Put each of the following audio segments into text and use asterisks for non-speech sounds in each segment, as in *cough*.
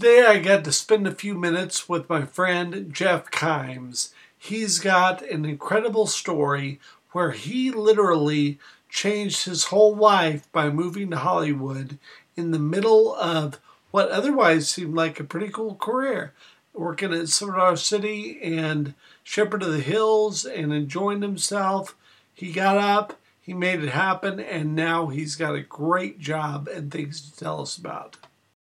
Today I got to spend a few minutes with my friend Jeff Kimes. He's got an incredible story where he literally changed his whole life by moving to Hollywood in the middle of what otherwise seemed like a pretty cool career. Working at Silver City and Shepherd of the Hills and enjoying himself. He got up, he made it happen, and now he's got a great job and things to tell us about.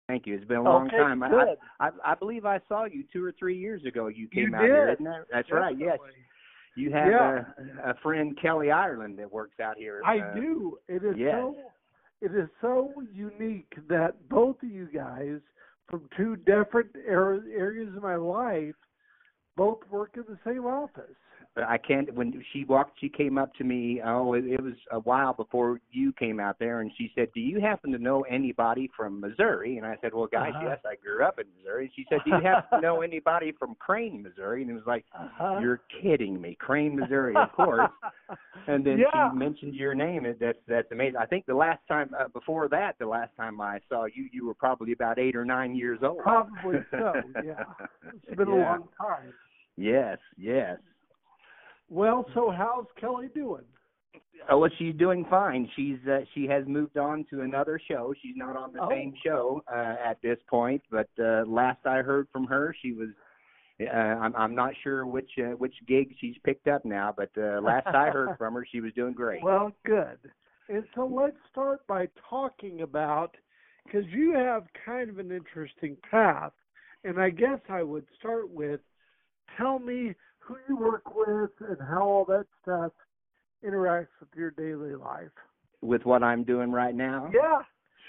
Thank you. It's been a long okay, time. Good. I, I I believe I saw you two or three years ago. You came you out did. here, isn't that? That's Definitely. right. Yes. You have Yeah. a, a friend Kelly Ireland that works out here. I uh, do. It is yes. so it is so unique that both of you guys from two different er- areas of my life both work in the same office. But I can't. When she walked, she came up to me. Oh, it, it was a while before you came out there, and she said, "Do you happen to know anybody from Missouri?" And I said, "Well, guys, Uh-huh. yes, I grew up in Missouri." And She said, "Do you happen to know anybody from Crane, Missouri?" And it was like, Uh-huh. "You're kidding me, Crane, Missouri, of course." *laughs* And then Yeah. she mentioned your name. and That's that's amazing. I think the last time uh, before that, the last time I saw you, you were probably about eight or nine years old. Probably so, *laughs* yeah. It's been a long time. Yes, yes. Well, so how's Kelly doing? Oh, well, she's doing fine. She's uh, she has moved on to another show. She's not on the Oh. same show uh, at this point, but uh, last I heard from her, she was. Uh, I'm I'm not sure which uh, which gig she's picked up now, but uh, last I heard *laughs* from her, she was doing great. Well, good. And so let's start by talking about because you have kind of an interesting path, and I guess I would start with tell me you work with and how all that stuff interacts with your daily life. With what I'm doing right now. Yeah,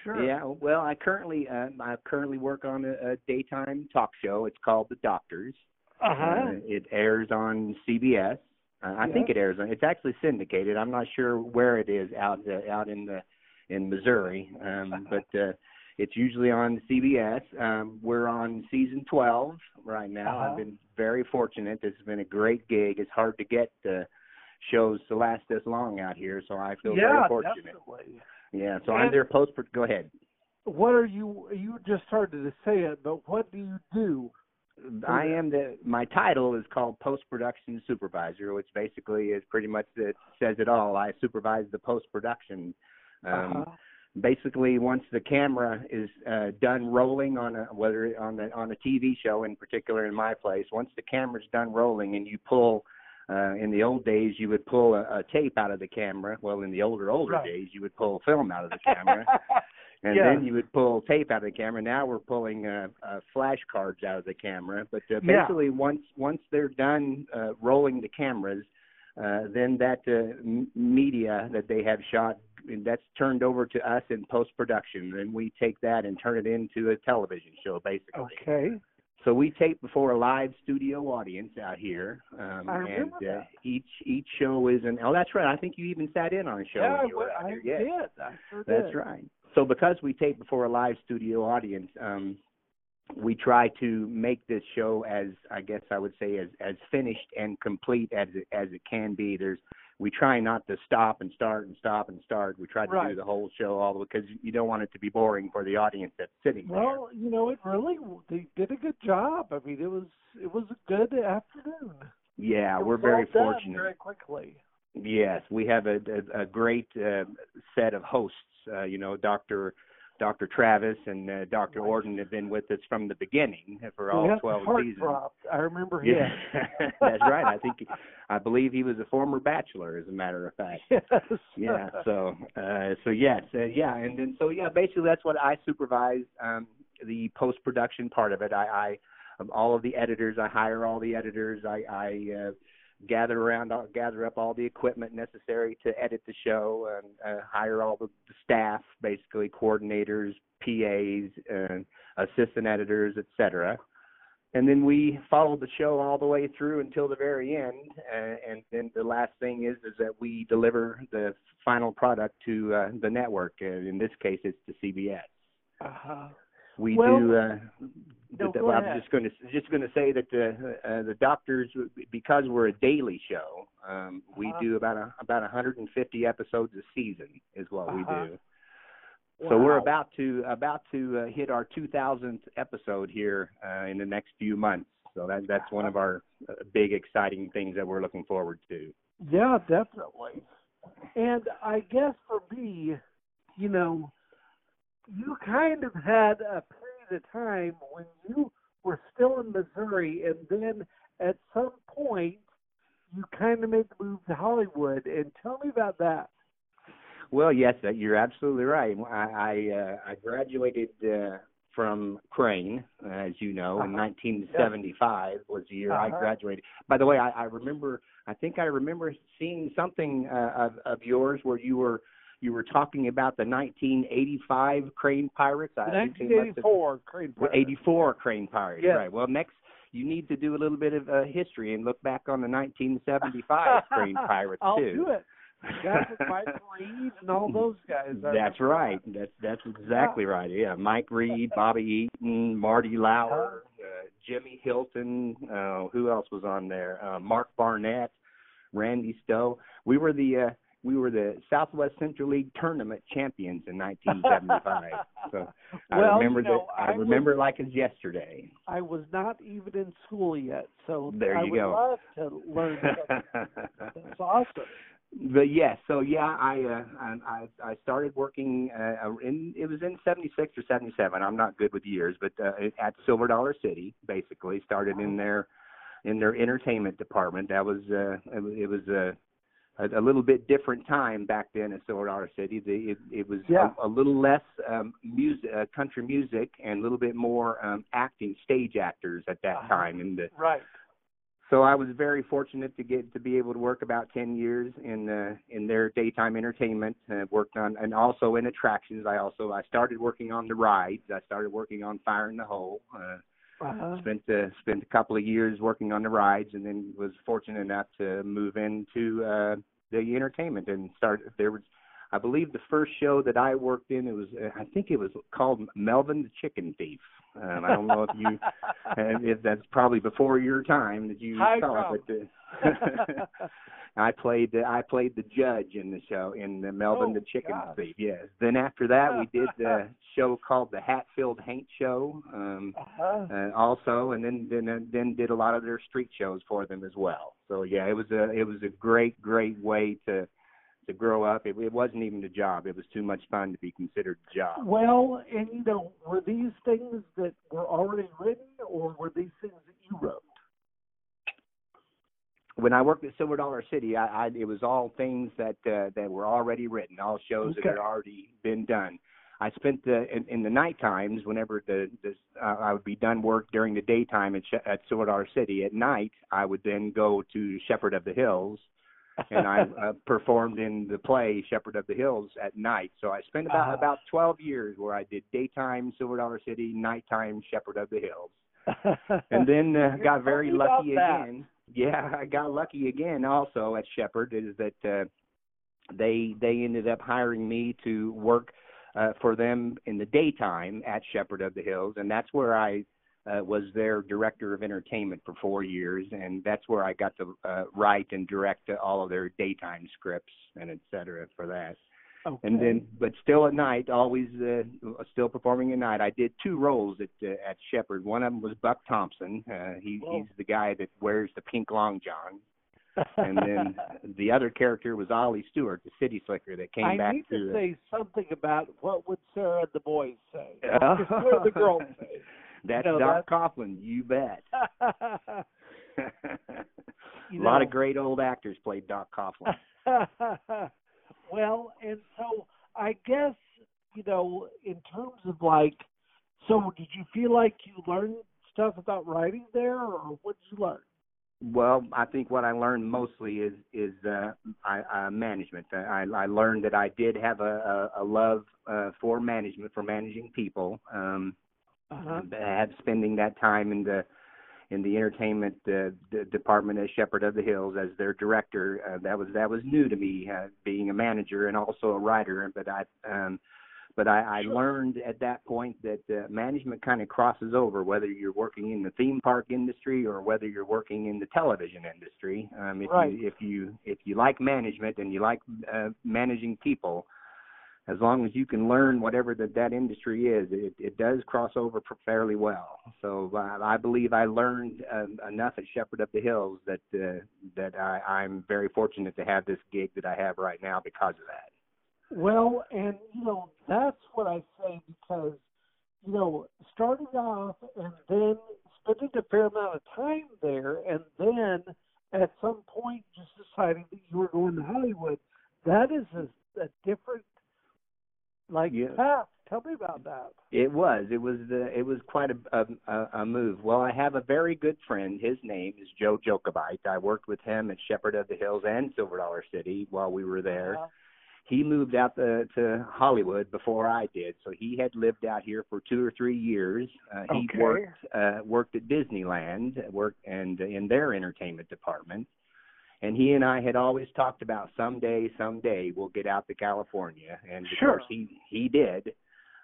sure. Yeah, well, I currently uh, I currently work on a, a daytime talk show. It's called The Doctors. Uh-huh. Uh, it airs on CBS. Uh, I Yeah. think it airs on. It's actually syndicated. I'm not sure where it is out uh, out in the in Missouri, um, but uh, it's usually on CBS. Um, we're on season 12 right now. Uh-huh. I've been very fortunate. This has been a great gig. It's hard to get uh, shows to last this long out here, so I feel yeah, very fortunate. definitely. Yeah, so I'm And- their post. Go ahead. What are you? You just started to say it, but what do you do? I am the my title is called post production supervisor, which basically is pretty much it says it all. I supervise the post production. Um, Uh-huh. Basically, once the camera is uh, done rolling on a whether on the on a TV show in particular in my place, once the camera's done rolling and you pull. Uh, in the old days, you would pull a, a tape out of the camera. Well, in the older, older Right. days, you would pull film out of the camera. *laughs* and Yeah. then you would pull tape out of the camera. Now we're pulling uh, uh, flash cards out of the camera. But uh, Yeah. basically, once once they're done uh, rolling the cameras, uh, then that uh, m- media that they have shot that's turned over to us in post production, and we take that and turn it into a television show, basically. okay. So we tape before a live studio audience out here, um, and uh, each each show is an. Oh, that's right. I think you even sat in on a show. yeah, when you were I, out I. Yes. did. I sure That's did. right. So because we tape before a live studio audience, um, we try to make this show as I guess I would say as as finished and complete as it as it can be. There's we try not to stop and start and stop and start. We try to Right. do the whole show all the way because you don't want it to be boring for the audience that's sitting there. Well, you know, it really they did a good job. I mean, it was it was a good afternoon. Yeah, we're very fortunate. Very quickly. Yes, we have a a, a great uh, set of hosts. Uh, you know, Doctor Dr. Travis and uh, Dr. Right. Ordon have been with us from the beginning for all had 12 heart seasons. dropped. I remember him. Yeah, *laughs* that's right. I think I believe he was a former bachelor, as a matter of fact. *laughs* Yes. Yeah. So, uh, so yes, uh, yeah, and then so yeah, basically that's what I supervise um, the post production part of it. I, I all of the editors. I hire all the editors. I, I uh, gather around, I'll gather up all the equipment necessary to edit the show, and uh, hire all the, the staff, basically coordinators, PAs, and assistant editors, etc and then we follow the show all the way through until the very end uh, and then the last thing is is that we deliver the final product to uh, the network. Uh, in this case it's to CBS uh-huh. We Well- do uh No, the, go I'm just going to just going to say that the uh, the doctors because we're a daily show um we Uh-huh. do about a about 150 episodes a season is what we Uh-huh. do So we're about to about to uh, hit our 2000th episode here uh, in the next few months. So that that's one of our uh, big exciting things that we're looking forward to. Yeah, definitely. And I guess for me, you know, you kind of had a period of time when you were still in Missouri, and then at some point you kind of made the move to Hollywood. And tell me about that. Well, yes, you're absolutely right. I I, uh, I graduated uh, from Crane, as you know, uh-huh. in 1975 was the year uh-huh. I graduated. By the way, I, I remember. I think I remember seeing something uh, of, of yours where you were you were talking about the 1985 Crane Pirates. 1984 Crane Pirates. 84 Crane Pirates. Yes. Right. Well, next you need to do a little bit of uh, history and look back on the 1975 *laughs* Crane Pirates I'll too. do it. Guys with Mike Reed and all those guys. That's right. That's that's exactly right. Yeah, Mike Reed, Bobby Eaton, Marty Lauer, uh, Jimmy Hilton. Uh, who else was on there? Uh, Mark Barnett, Randy Stowe. We were the uh, we were the Southwest Central League tournament champions in 1975. *laughs* so I well, remember you know, that. I, I remember was, it like it's yesterday. I was not even in school yet, so there I you would go. love to learn. *laughs* That's awesome. But yes, so yeah, I uh, I I started working uh, in it was in '76 or '77. I'm not good with years, but uh, at Silver Dollar City, basically started in their in their entertainment department. That was uh, it was a a, a little bit different time back then at Silver Dollar City. The, it, it was Yeah. a, a little less um, music, uh, country music, and a little bit more um, acting, stage actors at that Uh-huh. time. And the, Right. so I was very fortunate to get to be able to work about ten years in uh, in their daytime entertainment. Uh, worked on and also in attractions. I also I started working on the rides. I started working on Fire in the Hole. Uh, Uh-huh. spent uh, spent a couple of years working on the rides, and then was fortunate enough to move into uh, the entertainment and start. There was, I believe, the first show that I worked in. It was, uh, I think it was called Melvin the Chicken Thief. Um, I don't know if you, *laughs* if that's probably before your time that you High saw it, but. Uh, *laughs* I played the I played the judge in the show in the Melvin Oh, the Chicken gosh. Thief. Yes. Then after that we did the *laughs* show called the Hatfield Haint Show. Um Uh-huh. uh, also, and then then uh, then did a lot of their street shows for them as well. So yeah, it was a it was a great great way to to grow up. It, it wasn't even a job; it was too much fun to be considered a job. Well, and you know, were these things that were already written, or were these things that you wrote? When I worked at Silver Dollar City, I, I it was all things that uh, that were already written, all shows that had already been done. I spent the in, in the night times whenever the, the uh, I would be done work during the daytime at, at Silver Dollar City. At night, I would then go to Shepherd of the Hills and I uh, performed in the play Shepherd of the Hills at night. So I spent about Uh-huh. about 12 years where I did daytime Silver Dollar City, nighttime Shepherd of the Hills, and *laughs* then uh, got very Tell me about lucky again. Yeah, I got lucky again also at Shepherd is that uh, they they ended up hiring me to work uh, for them in the daytime at Shepherd of the Hills, and that's where I uh, was their director of entertainment for four years, and that's where I got to uh, write and direct all of their daytime scripts and et cetera for that. okay. And then, but still at night, always uh, still performing at night. I did two roles at uh, at Shepherd. One of them was Buck Thompson. Uh, he, Whoa. he's the guy that wears the pink long john. *laughs* And then the other character was Ollie Stewart, the city slicker that came I back I need to. to the- say something about what would Sarah and the boys say. Oh. What would the girls say? *laughs* That's know, Doc that's- Coughlin, you bet. *laughs* *laughs* You a lot of great old actors played Doc Coughlin. *laughs* well, and so I guess you know, in terms of like, so did you feel like you learned stuff about writing there, or what did you learn? Well, I think what I learned mostly is is uh, I, uh, management. I, I learned that I did have a, a, a love uh, for management, for managing people. Um, Uh-huh. I had spending that time in the in the entertainment uh, d- department at Shepherd of the Hills as their director. Uh, that was that was new to me, uh, being a manager and also a writer. But I um, but I, I learned at that point that uh, management kind of crosses over whether you're working in the theme park industry or whether you're working in the television industry. Um, if Right. you if you if you like management and you like uh, managing people, as long as you can learn whatever that that industry is, it it does cross over fairly well. So uh, I believe I learned uh, enough at Shepherd of the Hills that uh, that I, I'm very fortunate to have this gig that I have right now because of that. Well, and you know that's what I say because you know starting off and then spending a fair amount of time there, and then at some point just deciding that you were going to Hollywood. That is a, a different like Yeah. path. Tell me about that. It was. It was the. It was quite a, a a move. Well, I have a very good friend. His name is Joe Jokabite. I worked with him at Shepherd of the Hills and Silver Dollar City while we were there. Uh, He moved out the, to Hollywood before I did, so he had lived out here for two or three years. Uh, he Okay. worked uh, worked at Disneyland, worked and in their entertainment department. And he and I had always talked about someday, someday we'll get out to California, and of Sure. course he he did.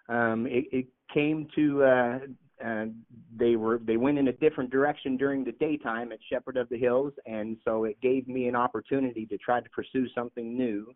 Um, it, it came to uh, uh, they were they went in a different direction during the daytime at Shepherd of the Hills, and so it gave me an opportunity to try to pursue something new.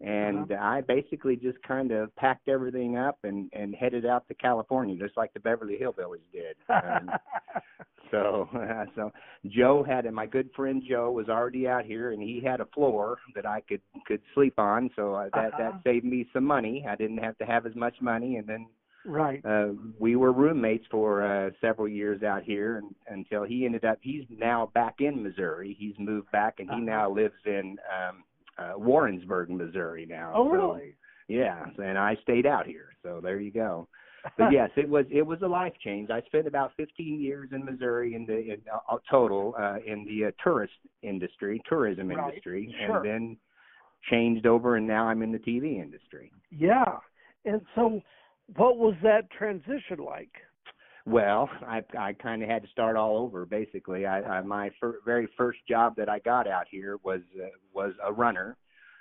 And I basically just kind of packed everything up and and headed out to California, just like the Beverly Hillbillies did. Um, *laughs* so, uh, *laughs* so Joe had my good friend Joe was already out here, and he had a floor that I could could sleep on. So uh, that Uh-huh. that saved me some money. I didn't have to have as much money, and then right. uh, we were roommates for uh, several years out here, and until he ended up. He's now back in Missouri. He's moved back, and he Uh-huh. now lives in um, uh, Warrensburg, Missouri now. Oh, So, really? yeah, and I stayed out here. So there you go *laughs* but yes, it was it was a life change. I spent about 15 years in Missouri in the in, uh, total uh, in the uh, tourist industry, tourism Right, industry, sure. and then changed over, and now I'm in the TV industry. Yeah. And so, what was that transition like? Well, I I kind of had to start all over. Basically, I, I my fir- very first job that I got out here was uh, was a runner,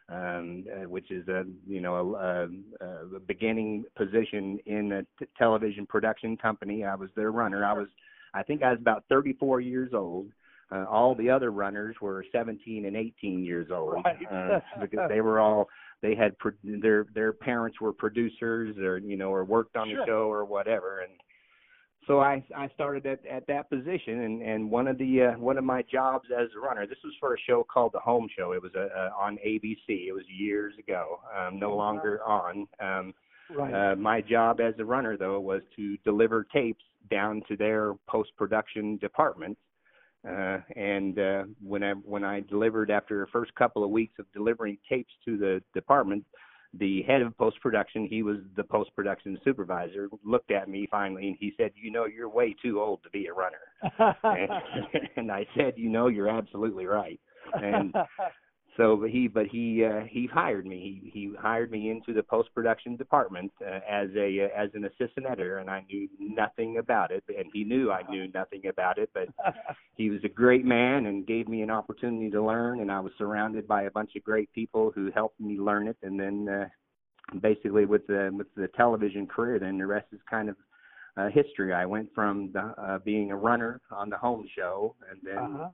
um, uh, which is a you know a, a, a beginning position in a t- television production company. I was their runner. I was I think I was about 34 years old. Uh, all the other runners were 17 and 18 years old Right. uh, because they were all they had pro- their their parents were producers or you know or worked on Sure. the show or whatever and so I I started at at that position and and one of the uh, one of my jobs as a runner this was for a show called The Home Show it was a, a on ABC it was years ago um no longer on um Right. uh, my job as a runner, though, was to deliver tapes down to their post production department. Uh, and uh, when I when I delivered after the first couple of weeks of delivering tapes to the department, the head of post production, he was the post production supervisor, looked at me finally and he said, "You know, you're way too old to be a runner." *laughs* and, *laughs* and I said, "You know, you're absolutely right." And *laughs* so but he but he uh, he hired me. He he hired me into the post production department uh, as a uh, as an assistant editor, and I knew nothing about it, and he knew I knew nothing about it. But *laughs* he was a great man and gave me an opportunity to learn, and I was surrounded by a bunch of great people who helped me learn it. And then uh, basically with the with the television career, then the rest is kind of uh, history. I went from the, uh, being a runner on the home show, and then uh-huh.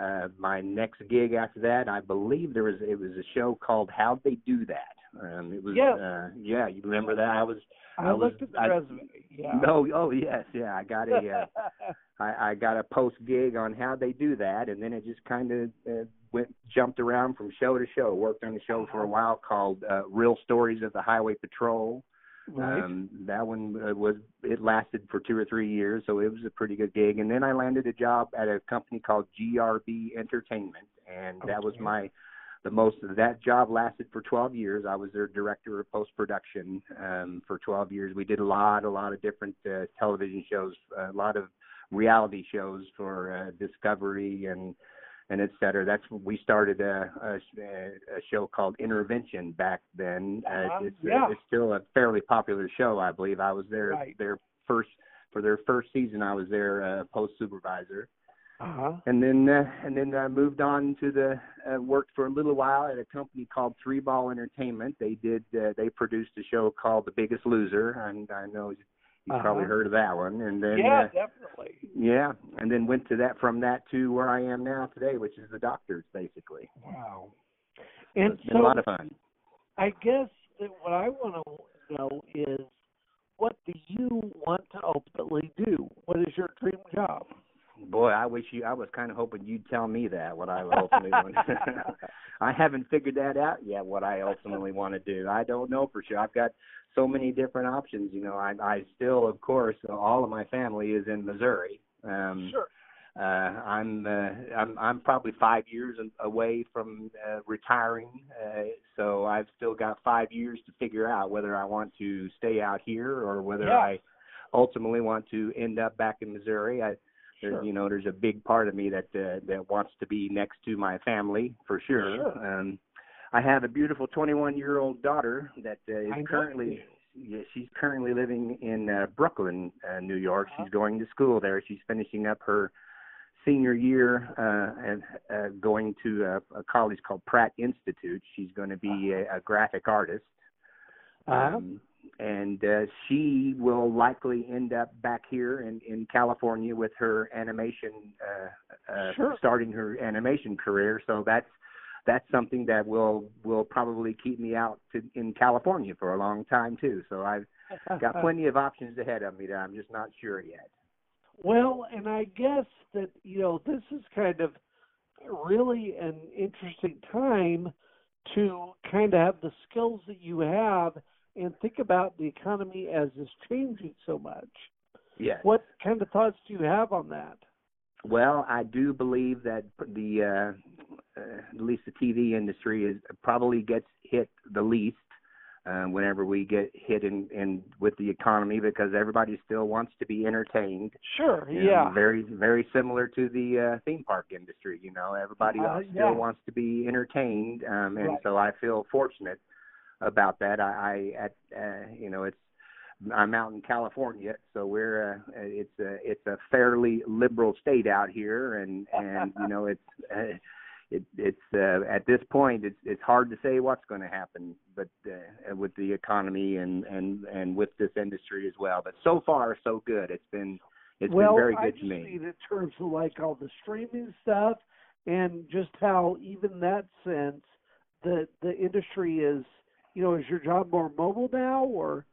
Uh my next gig after that i believe there was it was a show called how'd they do that um it was Yes. uh yeah you remember that i was I, I was- looked at the I- resume. Yeah. no *laughs* oh yes yeah i got a uh, *laughs* I, I got a post gig on how they do that, and then it just kind of uh, went jumped around from show to show. Worked on a show for a while called uh, Real Stories of the Highway Patrol. Right. Um, that one uh, was it lasted for two or three years, so it was a pretty good gig. And then I landed a job at a company called GRB Entertainment, and that was my the most that job lasted for 12 years. I was their director of post production um, for 12 years. We did a lot, a lot of different uh, television shows, a lot of reality shows for uh, Discovery and and et cetera. That's we started a, a, a show called Intervention back then. Uh, Uh-huh, it's, yeah. it's still a fairly popular show, I believe. I was there Right. their first for their first season. I was their uh, post supervisor uh-huh. and then uh, and then I moved on to the uh, worked for a little while at a company called Three Ball Entertainment. They did uh, they produced a show called The Biggest Loser, and I know you've Uh-huh. probably heard of that one. And then yeah, uh, definitely. yeah, and then went to that from that to where I am now today, which is the Doctors basically. Wow. And it's been so a lot of fun. I guess that what I want to know is what do you want to ultimately do? What is your dream job? Boy, I wish you. I was kind of hoping you'd tell me that what I ultimately want. *laughs* I haven't figured that out yet. What I ultimately want to do, I don't know for sure. I've got so many different options. You know, I, I still, of course, all of my family is in Missouri. Um, sure. Uh, I'm uh, I'm I'm probably five years away from uh, retiring, uh, so I've still got five years to figure out whether I want to stay out here or whether yeah. I ultimately want to end up back in Missouri. I there's, Sure. you know, there's a big part of me that uh, that wants to be next to my family for sure. Sure. Um, I have a beautiful 21 year old daughter that uh, is I currently yeah, she's currently living in uh, Brooklyn, uh, New York. Uh-huh. She's going to school there. She's finishing up her senior year uh, and uh, going to a, a college called Pratt Institute. She's going to be a, a graphic artist. Uh-huh. And uh, she will likely end up back here in in California with her animation uh, uh Sure. starting her animation career. So that's that's something that will will probably keep me out to in California for a long time too. So I've *laughs* got plenty of options ahead of me that I'm just not sure yet. Well, and I guess that, you know, this is kind of really an interesting time to kind of have the skills that you have and think about the economy as it's changing so much. yes What kind of thoughts do you have on that? Well, I do believe that the uh, uh, at least the TV industry is probably gets hit the least uh, whenever we get hit in, in with the economy because everybody still wants to be entertained. Sure, You know, yeah. very very similar to the uh, theme park industry. You know, everybody Uh, else yeah. still wants to be entertained, um, and Right. so I feel fortunate about that. I, I at uh, you know it's I'm out in California, so we're uh, it's a it's a fairly liberal state out here, and and you know it's uh, it it's uh, at this point it's it's hard to say what's going to happen, but uh, with the economy and and and with this industry as well. But so far so good. It's been it's well, been very good to me. i mean in terms of like all the streaming stuff and just how even that sense the the industry is you know, is your job more mobile now or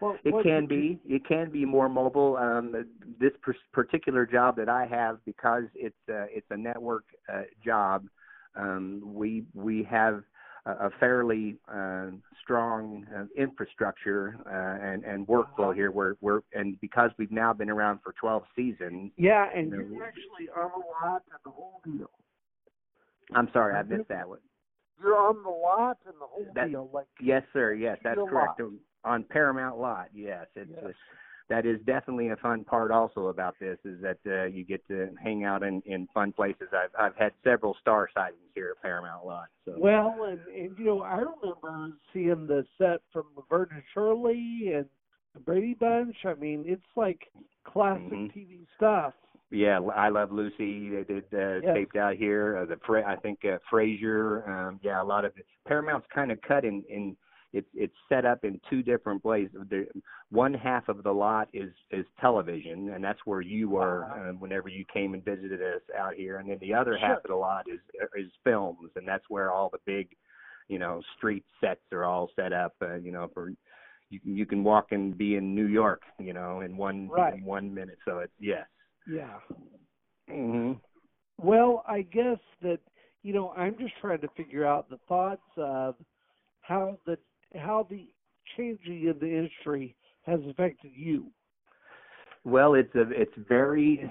what, It what can be. It can be more mobile. Um, this per- particular job that I have, because it's a, it's a network uh, job, um, we we have a, a fairly uh, strong uh, infrastructure uh, and and workflow here. Where we're and because we've now been around for 12 seasons. Yeah, and you know, actually on a lot and the whole deal. I'm sorry, I missed that one. You're on the lot and the whole That- deal. Like Yes, sir. Yes, that's correct. lot. On Paramount Lot. Yes, it's Yes. uh, that is definitely a fun part also about this is that uh, you get to hang out in in fun places. I've I've had several star sightings here at Paramount Lot. So well, and and you know, I remember seeing the set from Laverne and Shirley and the Brady Bunch. I mean, it's like classic Mhm. TV stuff. Yeah, I Love Lucy. They did uh, Yes. taped out here. Uh, the Fra- I think uh, Frasier. Um, yeah, a lot of it. Paramount's kind of cut in in. It's it's set up in two different places. The, one half of the lot is is television, and that's where you were Uh-huh. uh, whenever you came and visited us out here. And then the other Sure. half of the lot is is films, and that's where all the big, you know, street sets are all set up. Uh, you know, for you can you can walk and be in New York, you know, in one Right. in one minute. So it's yes. Yeah. hmm Well, I guess that you know I'm just trying to figure out the thoughts of how the how the changing of the industry has affected you. Well, it's a it's very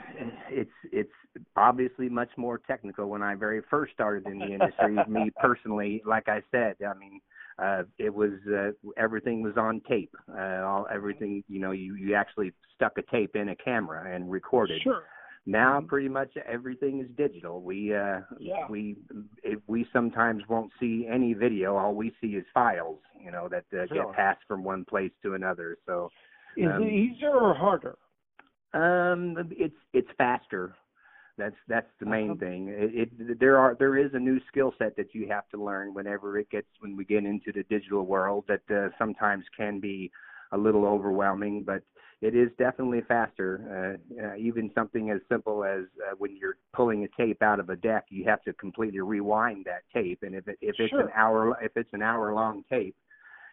it's it's obviously much more technical. When I very first started in the industry, me *laughs* personally, like I said, I mean, uh, it was uh, everything was on tape. Uh, all everything, you know, you you actually stuck a tape in a camera and recorded. Sure. Now, pretty much everything is digital. We uh, Yeah. we if we sometimes won't see any video. All we see is files, you know, that uh, Sure. get passed from one place to another. So. Is Um, it easier or harder? Um, it's it's faster. That's that's the main Uh-huh. thing. It, it there are there is a new skill set that you have to learn whenever it gets when we get into the digital world that uh, sometimes can be a little overwhelming, but it is definitely faster. Uh, uh, even something as simple as uh, when you're pulling a tape out of a deck, you have to completely rewind that tape, and if it, if it's Sure. an hour if it's an hour long tape,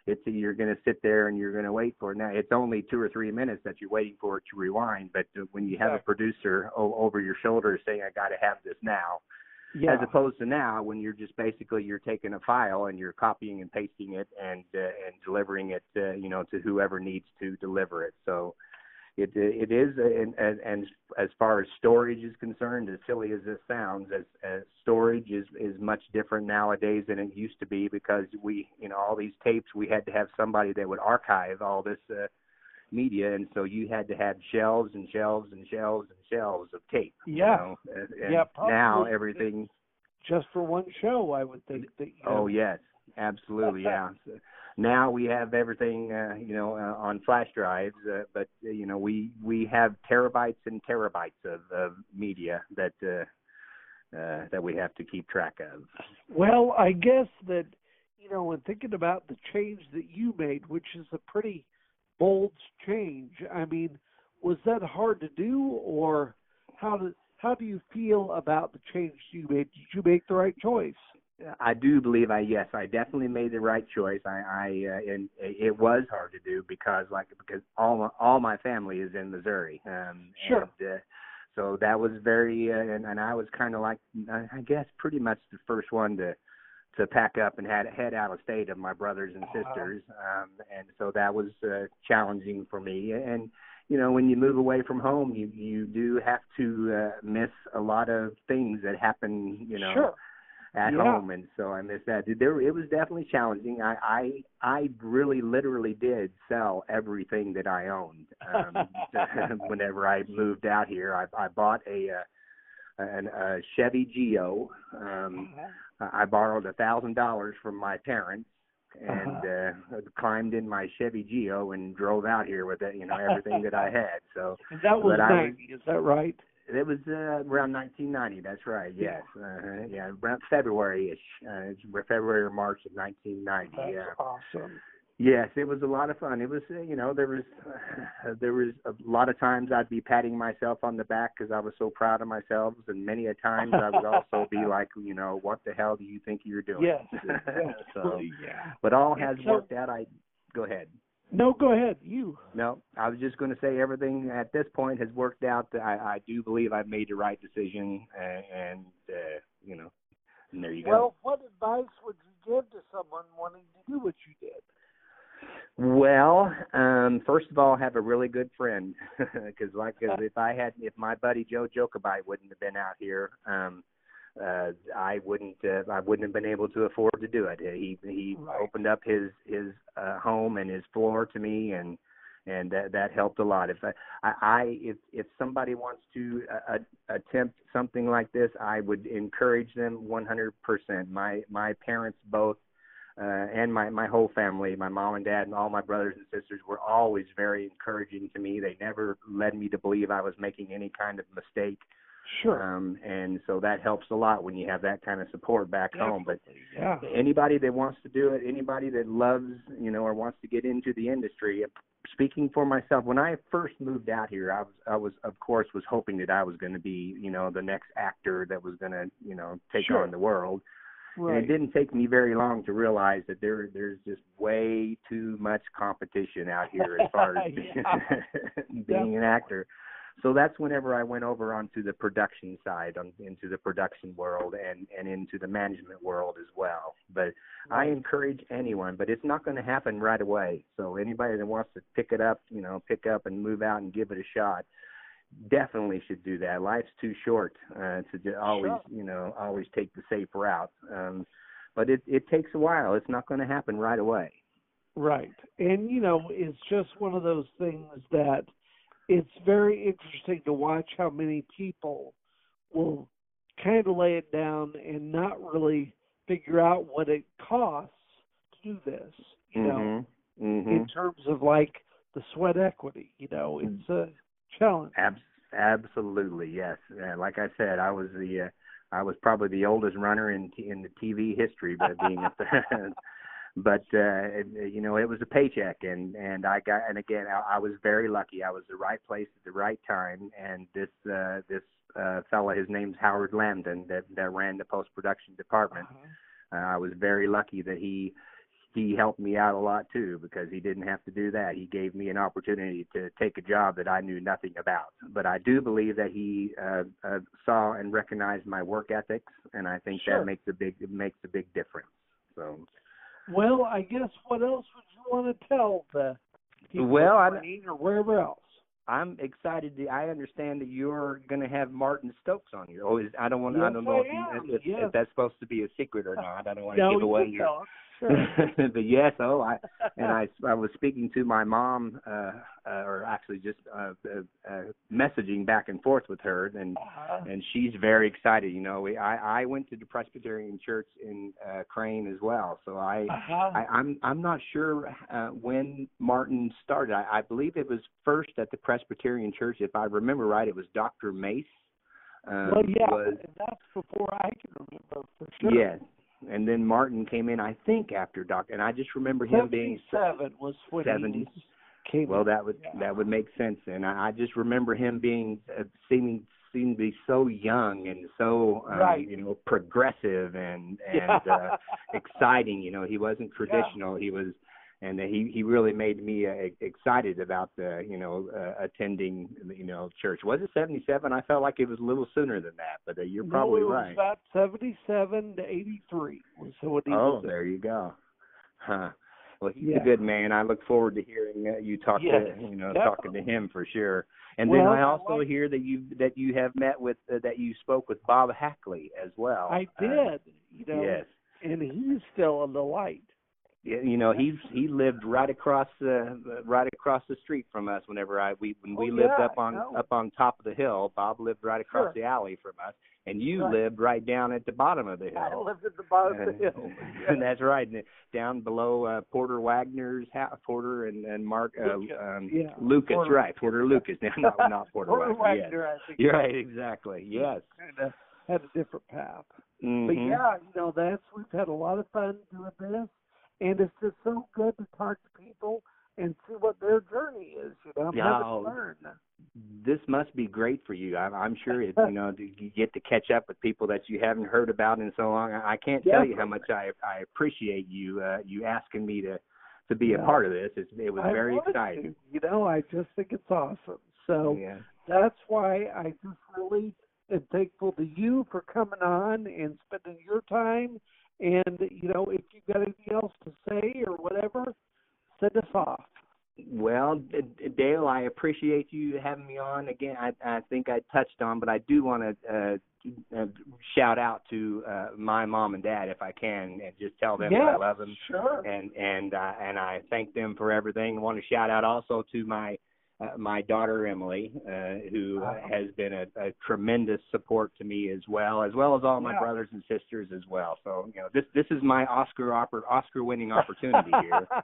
it's you're going to sit there and you're going to wait for it. Now it's only two or three minutes that you're waiting for it to rewind, but uh, when you have a producer o- over your shoulder saying, "I got to have this now," Yeah. as opposed to now when you're just basically you're taking a file and you're copying and pasting it and uh, and delivering it uh, you know to whoever needs to deliver it so it it is and, and and as far as storage is concerned as silly as this sounds as, as storage is is much different nowadays than it used to be because we you know all these tapes we had to have somebody that would archive all this uh, media and so you had to have shelves and shelves and shelves and shelves of tape Yeah. you know? and, and Yeah, now everything just for one show, I would think that. You know, Oh yes, absolutely, *laughs* yeah. Now we have everything, uh, you know, uh, on flash drives, uh, but uh, you know, we we have terabytes and terabytes of, of media that uh, uh, that we have to keep track of. Well, I guess that you know, when thinking about the change that you made, which is a pretty bold change. I mean, was that hard to do, or how did how do you feel about the change you made? Did you make the right choice? I do believe I yes, I definitely made the right choice. I, I uh, and it was hard to do because like because all my, all my family is in Missouri. Um, Sure. And, uh, so that was very uh, and, and I was kind of like I guess pretty much the first one to to pack up and had head out of state of my brothers and Uh-huh. sisters. Um, and so that was uh, challenging for me. And you know when you move away from home, you you do have to uh, miss a lot of things that happen. You know sure. At Yeah. home and so I missed that. There it was definitely challenging. I I I really literally did sell everything that I owned. Um *laughs* *laughs* whenever I moved out here, I I bought a uh an a Chevy Geo. Um I borrowed a thousand dollars from my parents and uh climbed in my Chevy Geo and drove out here with it, you know, everything that I *laughs* had. So that was But I was- ninety. Is that right? It was uh, around 1990. That's right. Yes. Uh, yeah. Around February-ish. Uh, it's February or March of 1990. That's yeah. awesome. Yes, it was a lot of fun. It was, uh, you know, there was, uh, there was a lot of times I'd be patting myself on the back because I was so proud of myself, and many a times I would also be *laughs* like, you know, what the hell do you think you're doing? Yes. *laughs* so, yeah. but all has So- worked out. I go ahead. No, go ahead. You. No, I was just going to say everything at this point has worked out. I, I do believe I've made the right decision, and, and uh, you know, and there you go. Well, what advice would you give to someone wanting to do what you did? Well, um, first of all, have a really good friend *laughs* because, like, cause if I had, if my buddy Joe Jokabite wouldn't have been out here, um, uh, I wouldn't, uh, I wouldn't have been able to afford to do it. He he Right. opened up his his uh, home and his floor to me, and and that that helped a lot. If I, I, if if somebody wants to uh, uh, attempt something like this, I would encourage them 100%. My my parents both uh, and my my whole family, my mom and dad, and all my brothers and sisters were always very encouraging to me. They never led me to believe I was making any kind of mistake, Sure. um, and so that helps a lot when you have that kind of support back home. But yeah. anybody that wants to do it, anybody that loves, you know, or wants to get into the industry. Speaking for myself, when I first moved out here, I was, I was, of course, was hoping that I was going to be, you know, the next actor that was going to, you know, take Sure. on the world. Right. And it didn't take me very long to realize that there there's just way too much competition out here as far as *laughs* Yeah. *laughs* being an actor. So that's whenever I went over onto the production side, on, into the production world, and and into the management world as well. But I encourage anyone, but it's not going to happen right away. So anybody that wants to pick it up, you know, pick up and move out and give it a shot, definitely should do that. Life's too short uh, to always, Sure. you know, always take the safe route. Um, but it it takes a while. It's not going to happen right away. Right. And you know, it's just one of those things that it's very interesting to watch how many people will kind of lay it down and not really figure out what it costs to do this, you know, hmm in terms of like the sweat equity, you know, it's a challenge. Abs- absolutely, yes. Uh, like I said, I was the uh, I was probably the oldest runner in t- in the TV history, by being a *laughs* but uh you know it was a paycheck and and I got and again I, I was very lucky. I was the right place at the right time, and this uh this uh fella, his name's Howard Lambden, that that ran the post production department. Uh-huh. Uh, I was very lucky that he he helped me out a lot too because he didn't have to do that. He gave me an opportunity to take a job that I knew nothing about. But I do believe that he uh, uh, saw and recognized my work ethics, and I think Sure. that makes a big makes a big difference. So Well, I guess what else would you want to tell the people Well, I- Crane or wherever else? I'm excited. To, I understand that you're going to have Martin Stokes on your. Oh, is, I don't want. I don't know I if, you, if, yes. if that's supposed to be a secret or *laughs* not. I don't want to no, give away your. us. Sure. *laughs* but yes, oh, I and *laughs* I I was speaking to my mom, uh, uh or actually just uh, uh, uh messaging back and forth with her, and Uh, and she's very excited. You know, we, I I went to the Presbyterian Church in uh, Crane as well, so I. uh-huh. I, I'm I'm not sure uh, when Martin started. I, I believe it was first at the Presbyterian Church, if I remember right. It was Dr. Mace. Um, well, yeah, Was, that's before I can remember for sure. Yes, and then Martin came in. I think after Doctor, and I just remember him being seventy-seven was when 70s. he came. Well, that would Yeah. that would make sense, and I, I just remember him being uh, seeming seemed to be so young and so um, Right. you know progressive and and yeah. uh, exciting. You know, he wasn't traditional. He was, and he he really made me uh, excited about the you know uh, attending you know church. Was it seventy seven? I felt like it was a little sooner than that, but uh, you're probably no, it was right. About seventy-seven to eighty-three was what he Oh, there you go. Huh. Well, he's Yeah. a good man. I look forward to hearing uh, you talk Yes, to you know definitely. talking to him for sure. And then Well, I I also like- hear that you that you have met with uh, that you spoke with Bob Hackley as well. I Uh, did, you know, yes. and he's still a delight. Yeah, you know he's he lived right across uh, right across the street from us. Whenever I we when we Oh, lived yeah, up on up on top of the hill, Bob lived right across Sure. the alley from us, and you Right. lived right down at the bottom of the hill. I lived at the bottom of the hill. and *laughs* that's right, and down below uh, Porter Wagner's house, Porter and and Mark uh, Lucas, um, yeah. Lucas, Porter- right? Porter Lucas, *laughs* now not not Porter, Porter Wagner. Yes. Wagner, think. You're right, exactly. Yes. Kind of had a different path. But Mhm. yeah, you know, that's we've had a lot of fun doing this, and it's just so good to talk to people and see what their journey is. You know, Yeah, learn. This must be great for you. I'm, I'm sure it, you *laughs* know to- you get to catch up with people that you haven't heard about in so long. I can't tell you how much I I appreciate you uh, you asking me to to be a part of this. It's, it was I very exciting. to, You know, I just think it's awesome. So Yeah. that's why I just really am thankful to you for coming on and spending your time. And you know, if you got anything else to say or whatever, send us off. Well, Dale, I appreciate you having me on again. I, I think I touched on, but I do want to uh, uh, shout out to uh, my mom and dad if I can, and just tell them that I love them, Sure. and and uh, and I thank them for everything. I want to shout out also to my uh, my daughter Emily, uh, who uh, Uh-huh. has been a, a tremendous support to me as well, as well as all my Yeah. brothers and sisters as well. So you know, this this is my Oscar oppor- Oscar winning opportunity here. *laughs*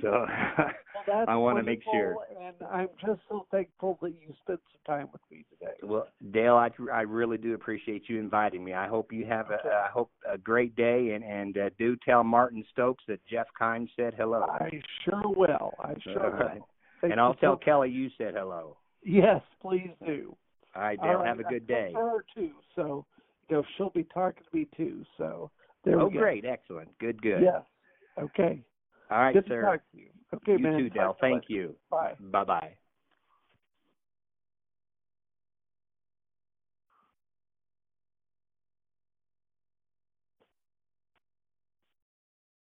So *laughs* Well, I wanna make sure. And I'm just so thankful that you spent some time with me today. Well, Dale, I, I really do appreciate you inviting me. I hope you have a Okay. I hope a great day, and and uh, do tell Martin Stokes that Jeff Kimes said hello. I sure will. I sure will. Thank and I'll tell so- Kelly you said hello. Yes, please do. All right, All Dale. right, have a good day. told Her too. So, you know, she'll be talking to me too. So there Oh, we go. Oh, great, excellent, good, good. Yes. Okay. All right, Good sir. to talk to you. Okay, you man. too, Dale. Talk to you Thank you. Bye. Bye bye.